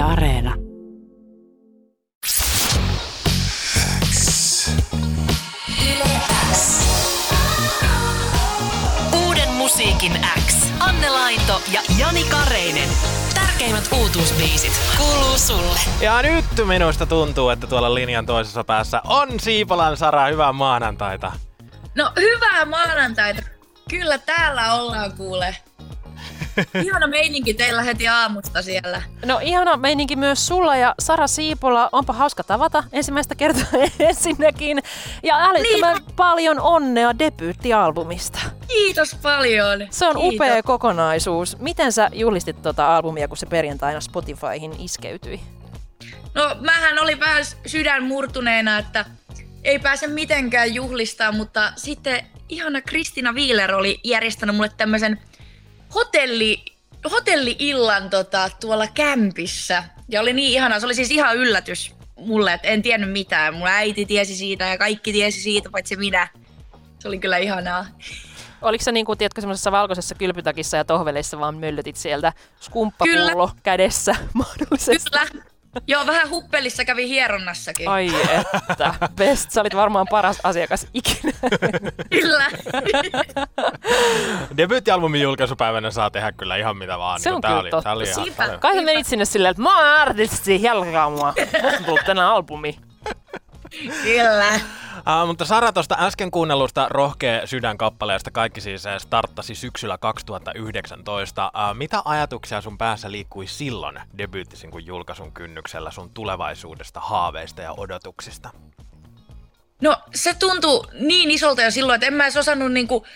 Yle Areena. Uuden musiikin X. Anne Laito ja Jani Kareinen. Tärkeimmät uutuusbiisit kuuluu sulle. Ja nyt minusta tuntuu, että tuolla linjan toisessa päässä on Siipolan Sara. Hyvää maanantaita. No hyvää maanantaita. Kyllä täällä ollaan kuule. Ihana meininki teillä heti aamusta siellä. No ihana meininki myös sulla ja Sara Siipola. Onpa hauska tavata ensimmäistä kertaa ensinnäkin. Ja älyttömän niin. paljon onnea debyyttialbumista. Kiitos paljon. Se on Kiitos. upea kokonaisuus. Miten sä julistit tuota albumia, kun se perjantaina Spotifyhin iskeytyi? No mähän oli vähän sydän murtuneena, että ei pääse mitenkään juhlistaa, mutta sitten ihana Kristina Wieler oli järjestänyt mulle tämmöisen hotelli, hotelli-illan tota, tuolla kämpissä. Ja oli niin ihana, se oli siis ihan yllätys mulle, että en tiennyt mitään. Mun äiti tiesi siitä ja kaikki tiesi siitä, paitsi minä. Se oli kyllä ihanaa. Oliko se niin kuin, tiedätkö, semmoisessa valkoisessa kylpytakissa ja tohveleissa vaan möllötit sieltä skumppapullo kädessä mahdollisesti? Kyllä. Joo, vähän huppelissa kävi hieronnassakin. Ai että, best. Sä olit varmaan paras asiakas ikinä. Kyllä. Debyyttialbumin julkaisupäivänä saa tehdä kyllä ihan mitä vaan. Se niin on tää kyllä oli, totta. tää oli ihan, Kai sä menit sinne silleen, että mä oon artisti, jalkaa mua. Musta on tullut tänään albumi. Kyllä. Uh, mutta Sara tuosta äsken kuunnellusta Rohkea sydän kappaleesta kaikki siis eh, starttasi syksyllä 2019. Uh, mitä ajatuksia sun päässä liikkui silloin debyyttisin kuin julkaisun kynnyksellä sun tulevaisuudesta, haaveista ja odotuksista? No se tuntui niin isolta jo silloin, että en mä edes osannut niinku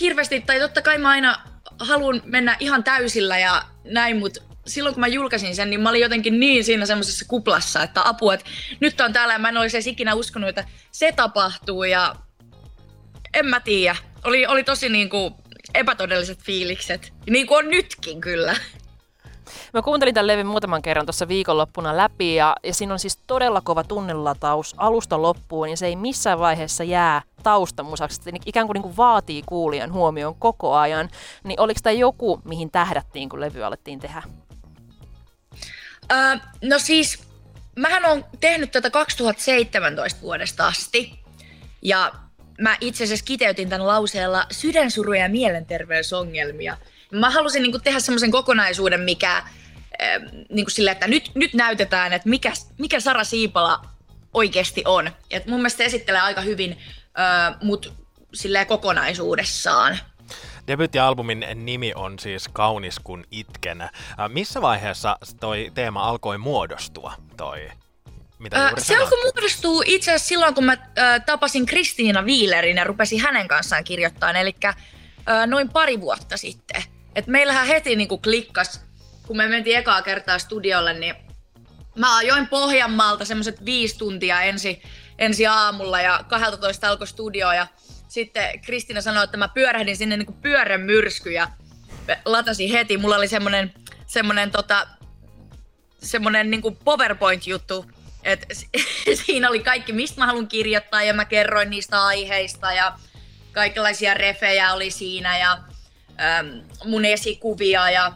hirveästi, tai totta kai mä aina haluan mennä ihan täysillä ja näin, mutta silloin kun mä julkaisin sen, niin mä olin jotenkin niin siinä semmoisessa kuplassa, että apua, että nyt on täällä ja mä en olisi edes ikinä uskonut, että se tapahtuu ja en mä tiedä. Oli, oli tosi niinku epätodelliset fiilikset, niin kuin on nytkin kyllä. Mä kuuntelin tämän levyn muutaman kerran tuossa viikonloppuna läpi ja, ja siinä on siis todella kova tunnelataus alusta loppuun ja se ei missään vaiheessa jää taustamusaksi, että ikään kuin, niin kuin vaatii kuulijan huomioon koko ajan. Niin oliko tämä joku, mihin tähdättiin, kun levy alettiin tehdä? Öö, no siis, mähän on tehnyt tätä 2017 vuodesta asti. Ja mä itse asiassa kiteytin tämän lauseella sydänsuruja ja mielenterveysongelmia. Mä halusin niin tehdä semmoisen kokonaisuuden, mikä äh, niin sille, että nyt, nyt näytetään, että mikä, mikä Sara Siipala oikeasti on. Et mun mielestä esittelee aika hyvin, äh, mut silleen kokonaisuudessaan. Debyyttialbumin nimi on siis Kaunis kun itken. Äh, missä vaiheessa toi teema alkoi muodostua, toi mitä juuri se alkoi muodostua itse asiassa silloin, kun mä ää, tapasin Kristiina Wielerin ja rupesin hänen kanssaan kirjoittamaan, eli ää, noin pari vuotta sitten. Et meillähän heti niinku klikkas, kun me mentiin ekaa kertaa studiolle, niin mä ajoin Pohjanmaalta semmoiset viisi tuntia ensi, ensi aamulla ja 12 alkoi studio ja sitten Kristiina sanoi, että mä pyörähdin sinne niinku pyörämyrsky ja latasin heti. Mulla oli semmonen, semmonen tota, semmonen niinku PowerPoint-juttu, et siinä oli kaikki, mistä mä haluan kirjoittaa ja mä kerroin niistä aiheista ja kaikenlaisia refejä oli siinä ja äm, mun esikuvia ja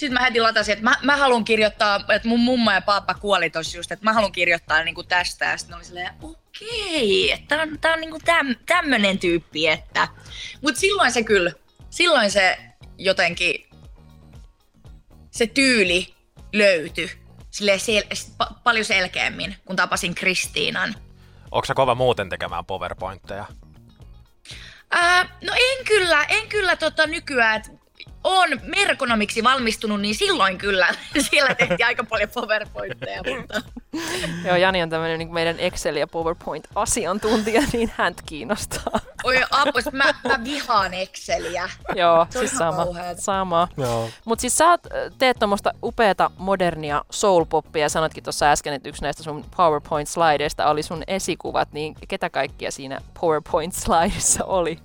sitten mä heti latasin, että mä, mä haluan kirjoittaa, että mun mumma ja paappa kuoli tossa just, että mä haluan kirjoittaa niinku tästä ja sitten oli silleen, okei, että tää on, tää on niinku täm, tämmönen tyyppi, että mut silloin se kyllä, silloin se jotenkin, se tyyli löytyi sille sel- pa- paljon selkeämmin, kun tapasin Kristiinan. Onko sä kova muuten tekemään PowerPointteja? Ää, no en kyllä, en kyllä tota nykyään, että on merkonomiksi valmistunut, niin silloin kyllä siellä tehtiin aika paljon PowerPointteja, mutta Joo, Jani on tämmöinen niin meidän Excel- ja PowerPoint-asiantuntija, niin hän kiinnostaa. oi apus, mä, mä vihaan Exceliä. Joo, Se siis sama. kauheata. sama. Joo. Mutta siis sä oot, teet tuommoista upeata modernia soul-poppia ja sanotkin tuossa äsken, että yksi näistä sun PowerPoint-slideista oli sun esikuvat, niin ketä kaikkia siinä PowerPoint-slideissa oli?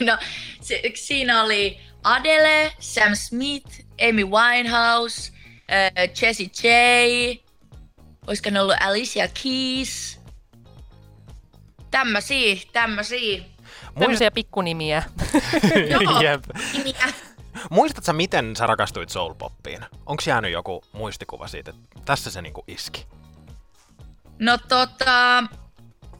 No, se, siinä oli Adele, Sam Smith, Amy Winehouse, äh, Jessie J, olisiko ne ollut Alicia Keys. Tämmösiä, tämmösiä. Tämmöisiä pikkunimiä. Joo, Jep. nimiä. Muistatko miten sä rakastuit soulpoppiin? Onko jäänyt joku muistikuva siitä, että tässä se niinku iski? No tota,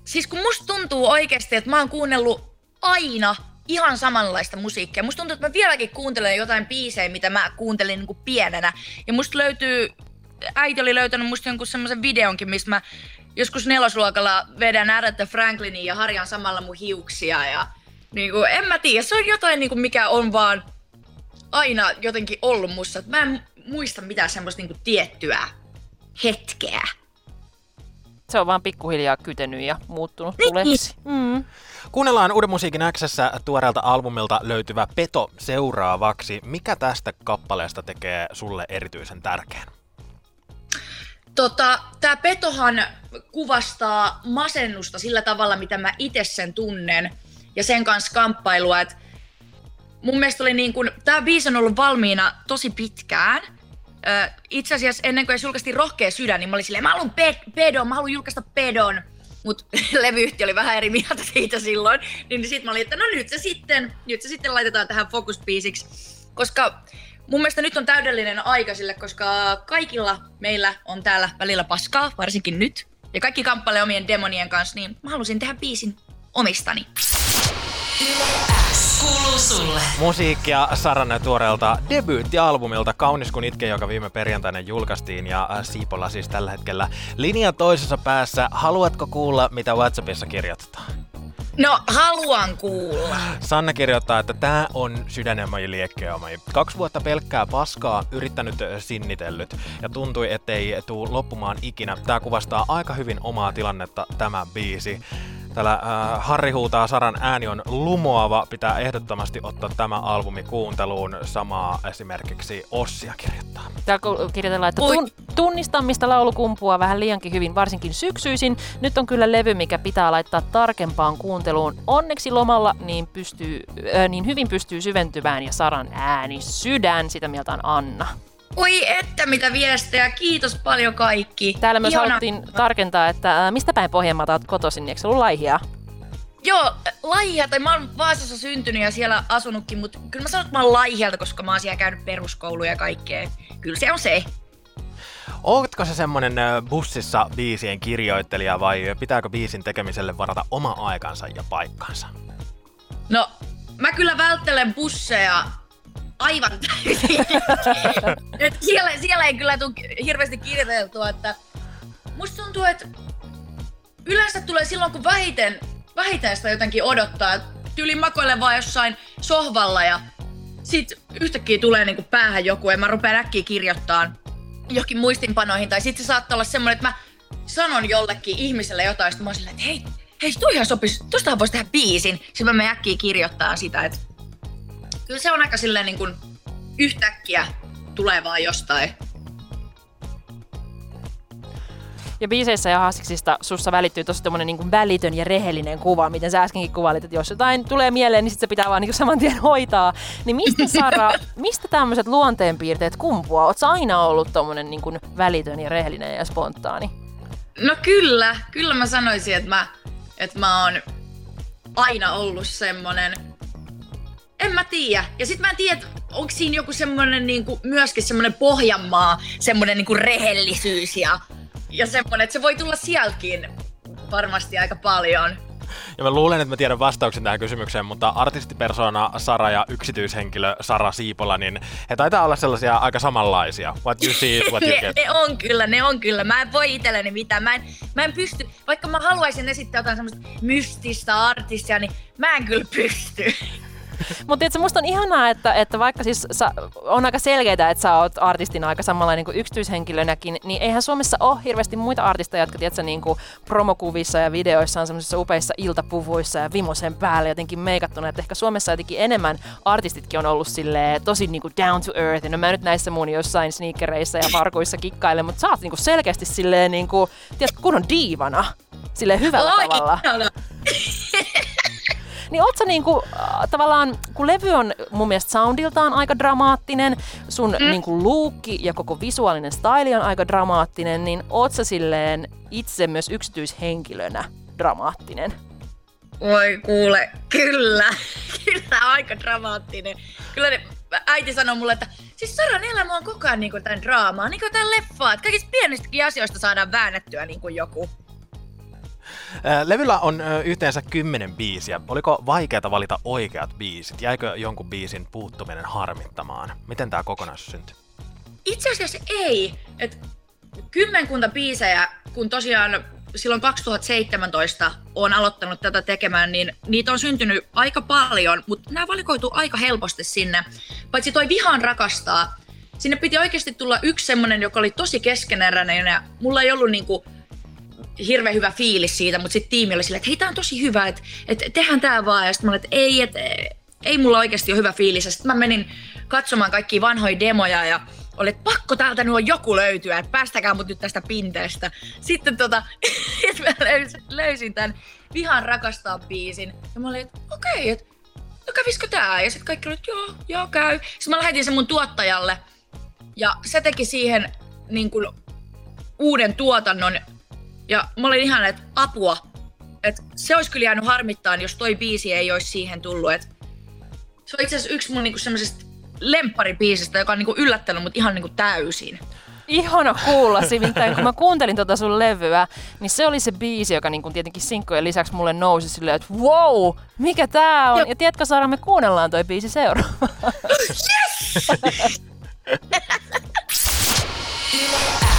siis kun musta tuntuu oikeasti, että mä oon kuunnellut aina ihan samanlaista musiikkia. Musta tuntuu, että mä vieläkin kuuntelen jotain biisejä, mitä mä kuuntelin niin kuin pienenä. Ja musta löytyy, äiti oli löytänyt musta jonkun semmoisen videonkin, missä mä joskus nelosluokalla vedän Aretha Franklinin ja harjan samalla mun hiuksia. Ja niin kuin, en mä tiedä, se on jotain, niin kuin, mikä on vaan aina jotenkin ollut musta. Mä en muista mitään semmoista niin kuin, tiettyä hetkeä. Se on vaan pikkuhiljaa kytenyt ja muuttunut tuleksi. Mm. Kuunnellaan Uuden musiikin Xssä tuoreelta albumilta löytyvä Peto seuraavaksi. Mikä tästä kappaleesta tekee sulle erityisen tärkeän? Tota, tämä petohan kuvastaa masennusta sillä tavalla, mitä mä itse sen tunnen ja sen kanssa kamppailua. Et mun mielestä oli niin kun, tämä biisi on ollut valmiina tosi pitkään. Ö, itse asiassa ennen kuin edes julkaistiin Rohkea sydän, niin mä olin silleen, mä haluan pe- pedon, mä haluan julkaista pedon. Mutta levyyhtiö oli vähän eri mieltä siitä silloin. Niin sitten mä olin, että no nyt se sitten, nyt se sitten laitetaan tähän focus-biisiksi. Koska mun mielestä nyt on täydellinen aika sille, koska kaikilla meillä on täällä välillä paskaa, varsinkin nyt. Ja kaikki kamppailee omien demonien kanssa, niin mä halusin tehdä biisin omistani. Kuuluu sulle. Musiikkia Saranne tuoreelta debyyttialbumilta Kaunis kun itke, joka viime perjantaina julkaistiin ja äh, Siipolla siis tällä hetkellä linjan toisessa päässä. Haluatko kuulla, mitä WhatsAppissa kirjoitetaan? No, haluan kuulla. Sanna kirjoittaa, että tämä on sydänemoji liekkeomaji. Kaksi vuotta pelkkää paskaa, yrittänyt ö, sinnitellyt ja tuntui, ettei tuu loppumaan ikinä. Tämä kuvastaa aika hyvin omaa tilannetta tämä biisi. Täällä äh, Harri huutaa, Saran ääni on lumoava, pitää ehdottomasti ottaa tämä albumi kuunteluun. Samaa esimerkiksi Ossia kirjoittaa. Täällä kirjoitellaan, että tun- tunnistan, mistä laulu kumpuaa vähän liiankin hyvin, varsinkin syksyisin. Nyt on kyllä levy, mikä pitää laittaa tarkempaan kuunteluun. Onneksi lomalla niin, pystyy, äh, niin hyvin pystyy syventymään ja Saran ääni sydän, sitä mieltä on Anna. Oi että mitä viestejä, kiitos paljon kaikki. Täällä myös Ihana. haluttiin tarkentaa, että mistä päin Pohjanmaata olet kotoisin, niin eikö se ollut Laihia? Joo, Laihia, tai mä oon Vaasassa syntynyt ja siellä asunutkin, mutta kyllä mä sanon, että mä oon Laihialta, koska mä oon siellä käynyt peruskouluja ja kaikkea. Kyllä se on se. Ootko se semmonen bussissa biisien kirjoittelija vai pitääkö biisin tekemiselle varata oma aikansa ja paikkansa? No, mä kyllä välttelen busseja aivan täysin. Et siellä, siellä ei kyllä tule hirveästi kirjoiteltua, että musta tuntuu, että yleensä tulee silloin, kun vähiten, vähiten sitä jotenkin odottaa. Tyyli makoilen vaan jossain sohvalla ja sit yhtäkkiä tulee niinku päähän joku ja mä rupean äkkiä kirjoittaa johonkin muistinpanoihin. Tai sitten se saattaa olla semmoinen, että mä sanon jollekin ihmiselle jotain, sit mä oon silleen, että hei, hei, tuihan sopisi, tostahan voisi tehdä biisin. Sitten mä menen äkkiä kirjoittaa sitä, että kyllä se on aika silleen niin kuin yhtäkkiä tulee vaan jostain. Ja biiseissä ja haastiksista sussa välittyy tosi tommonen niin välitön ja rehellinen kuva, miten sä äskenkin kuvailit, että jos jotain tulee mieleen, niin sit se pitää vaan niin saman tien hoitaa. Niin mistä Sara, mistä tämmöiset luonteenpiirteet kumpuaa? Oot sä aina ollut tommonen niin välitön ja rehellinen ja spontaani? No kyllä, kyllä mä sanoisin, että mä, että mä oon aina ollut semmonen. En mä tiedä. Ja sit mä en tiedä, onko siinä joku semmonen niinku, myöskin semmonen Pohjanmaa, semmonen niinku rehellisyys ja, ja semmonen, että se voi tulla sieltäkin varmasti aika paljon. Ja mä luulen, että mä tiedän vastauksen tähän kysymykseen, mutta artistipersona Sara ja yksityishenkilö Sara Siipola, niin he taitaa olla sellaisia aika samanlaisia. What you see what you ne, get. ne on kyllä, ne on kyllä. Mä en voi itselleni mitään. Mä en, mä en pysty, vaikka mä haluaisin esittää jotain semmoista mystistä artistia, niin mä en kyllä pysty. Mutta tiedätkö, musta on ihanaa, että, että vaikka siis sä, on aika selkeää, että sä oot artistina aika samanlainen kuin yksityishenkilönäkin, niin eihän Suomessa ole hirveästi muita artisteja, jotka tiedätkö, niin kuin promokuvissa ja videoissa on semmoisissa upeissa iltapuvuissa ja vimosen päälle jotenkin meikattuna, että ehkä Suomessa jotenkin enemmän artistitkin on ollut silleen tosi niin kuin down to earth, ja no mä nyt näissä mun jossain sneakereissa ja farkuissa kikkailen, mutta sä oot niin kuin selkeästi silleen niin kuin, tiedätkö, kunnon diivana, silleen hyvällä Oi, tavalla. ihana. Niin oot sä niinku, äh, tavallaan, kun levy on mun mielestä soundiltaan aika dramaattinen, sun mm. niinku luukki ja koko visuaalinen style on aika dramaattinen, niin oot sä silleen itse myös yksityishenkilönä dramaattinen? Voi kuule, kyllä. Kyllä aika dramaattinen. Kyllä ne, äiti sanoi mulle, että siis Saran elämä on koko ajan niinku tämän draamaa, niinku tämän leffaa, että kaikista pienistäkin asioista saadaan väännettyä niinku joku. Levyllä on yhteensä kymmenen biisiä. Oliko vaikeaa valita oikeat biisit? Jäikö jonkun biisin puuttuminen harmittamaan? Miten tämä kokonaisuus syntyi? Itse asiassa ei. Et kymmenkunta biisejä, kun tosiaan silloin 2017 on aloittanut tätä tekemään, niin niitä on syntynyt aika paljon, mutta nämä valikoituu aika helposti sinne. Paitsi toi Vihan rakastaa, sinne piti oikeasti tulla yksi semmonen, joka oli tosi keskeneräinen ja mulla ei ollut niinku hirveän hyvä fiilis siitä, mutta sitten tiimi oli silleen, että hei, tää on tosi hyvä, että, että tehdään tää vaan. Ja sitten mä olin, että ei, että ei mulla oikeasti ole hyvä fiilis. Sitten mä menin katsomaan kaikki vanhoja demoja ja oli, että pakko täältä nyt on joku löytyä, että päästäkää mut nyt tästä pinteestä. Sitten tota, mä löysin, löysin tämän Vihan rakastaa biisin. Ja mä olin, että okei, okay, että no kävisikö tää? Ja sitten kaikki oli, että joo, joo käy. Sitten mä lähetin sen mun tuottajalle. Ja se teki siihen niin kuin, uuden tuotannon. Ja mä olin ihan, että apua. Että se olisi kyllä jäänyt harmittaan, jos toi biisi ei olisi siihen tullut. Et se on itse asiassa yksi mun niinku semmoisesta lempparibiisistä, joka on niinku yllättänyt mut ihan niinku täysin. Ihana kuulla, nimittäin kun mä kuuntelin tota sun levyä, niin se oli se biisi, joka niin tietenkin sinkkojen lisäksi mulle nousi silleen, että wow, mikä tää on? Ja, ja tiedätkö Saara, me kuunnellaan toi biisi seuraava. Yes!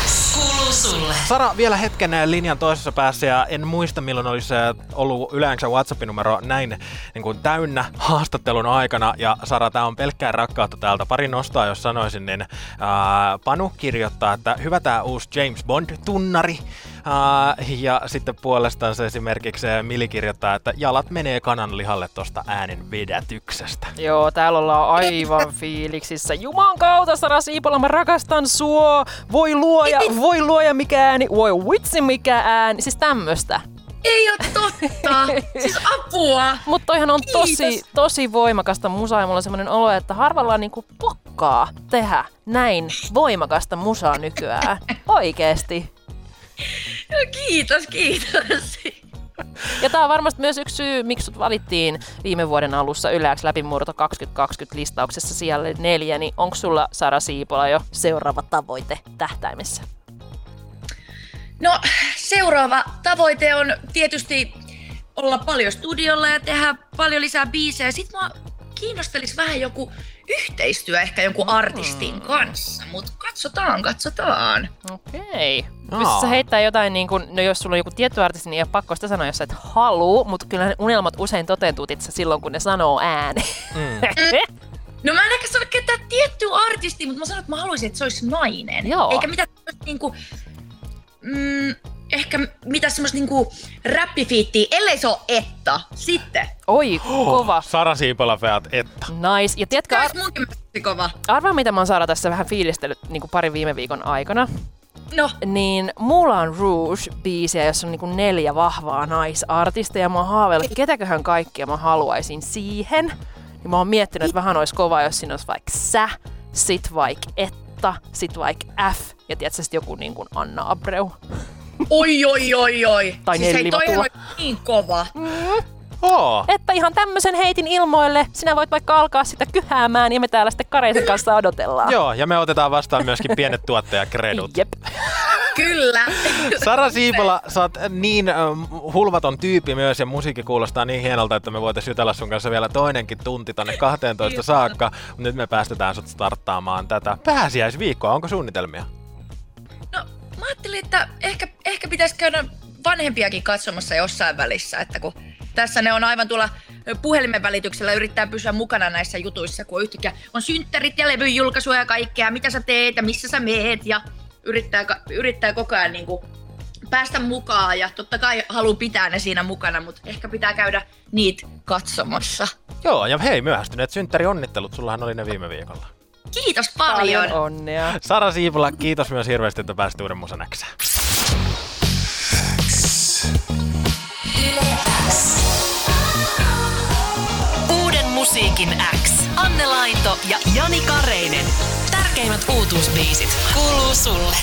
sulle. Sara, vielä hetken linjan toisessa päässä ja en muista milloin olisi äh, ollut yleensä WhatsApp-numero näin niin kuin täynnä haastattelun aikana. Ja Sara, tämä on pelkkää rakkautta täältä. Pari nostaa, jos sanoisin, niin ää, Panu kirjoittaa, että hyvä tämä uusi James Bond-tunnari. Uh, ja sitten puolestaan se esimerkiksi Mili kirjoittaa, että jalat menee kananlihalle tuosta äänen vedätyksestä. Joo, täällä ollaan aivan fiiliksissä. Juman kautta, Sara Siipola, mä rakastan sua. Voi luoja, voi luoja mikä ääni, voi vitsi mikä ääni. Siis tämmöstä. Ei ole totta. siis apua. Mutta toihan on tosi, tosi voimakasta musaa ja mulla on semmoinen olo, että harvalla on niinku pokkaa tehdä näin voimakasta musaa nykyään. Oikeesti. No, kiitos, kiitos. Ja tämä on varmasti myös yksi syy, miksi sut valittiin viime vuoden alussa Yleäks läpimurto 2020 listauksessa siellä neljä, niin onko sulla Sara Siipola jo seuraava tavoite tähtäimessä? No seuraava tavoite on tietysti olla paljon studiolla ja tehdä paljon lisää biisejä. Sitten mä kiinnostelisi vähän joku yhteistyö ehkä jonkun artistin mm. kanssa, mutta katsotaan, katsotaan. Okei. Okay. Jos sä heittää jotain, niin kun, no jos sulla on joku tietty artisti, niin ei ole pakko sitä sanoa, jos sä et haluu, mutta kyllä ne unelmat usein toteutuu itse silloin, kun ne sanoo ääni. Mm. No mä en ehkä sano ketään tiettyä artisti, mutta mä sanon, että mä haluaisin, että se olisi nainen. Joo. Eikä mitään niinku, mm, ehkä mitä semmoista niinku räppifiittiä, ellei se ole Etta. Sitten. Oi, kova. Sara Siipola feat Etta. Nice. Ja tiedätkö, ar- kova. Arvaa, mitä mä oon Sara tässä vähän fiilistellyt niin kuin pari viime viikon aikana. No. Niin Moulin Rouge-biisiä, jossa on niin kuin neljä vahvaa naisartistia. Mä oon haaveillut, ketäköhän kaikkia mä haluaisin siihen. Niin mä oon miettinyt, että vähän olisi kova, jos siinä olisi vaikka sä, sit vaikka Etta, sit vaikka F ja tiedätkö joku niin kuin Anna Abreu. Oi, oi, oi, oi. Tai siis hei, toi on niin kova. Mm. Oh. Että ihan tämmöisen heitin ilmoille. Sinä voit vaikka alkaa sitä kyhäämään ja me täällä sitten Kareisen kanssa odotellaan. Joo, ja me otetaan vastaan myöskin pienet tuottajakredut. Jep. Kyllä. Sara Siipola, sä oot niin hulvaton tyyppi myös ja musiikki kuulostaa niin hienolta, että me voitaisiin jutella sun kanssa vielä toinenkin tunti tonne 12 Kiitos. saakka. Nyt me päästetään sut starttaamaan tätä pääsiäisviikkoa. Onko suunnitelmia? No, mä ajattelin, että ehkä, ehkä pitäisi käydä vanhempiakin katsomassa jossain välissä, että kun tässä ne on aivan tuolla puhelimen välityksellä yrittää pysyä mukana näissä jutuissa, kun yhtäkkiä on synttärit ja levyn julkaisuja ja kaikkea, mitä sä teet ja missä sä meet ja yrittää, yrittää koko ajan niin kuin päästä mukaan ja totta kai haluaa pitää ne siinä mukana, mutta ehkä pitää käydä niitä katsomassa. Joo, ja hei, myöhästyneet onnittelut, sullahan oli ne viime viikolla. Kiitos paljon. paljon onnea. Sara Siivola, kiitos myös hirveästi, että pääsit uuden Uuden musiikin X. Anne Lainto ja Jani Kareinen. Tärkeimmät uutuusbiisit kuuluu sulle.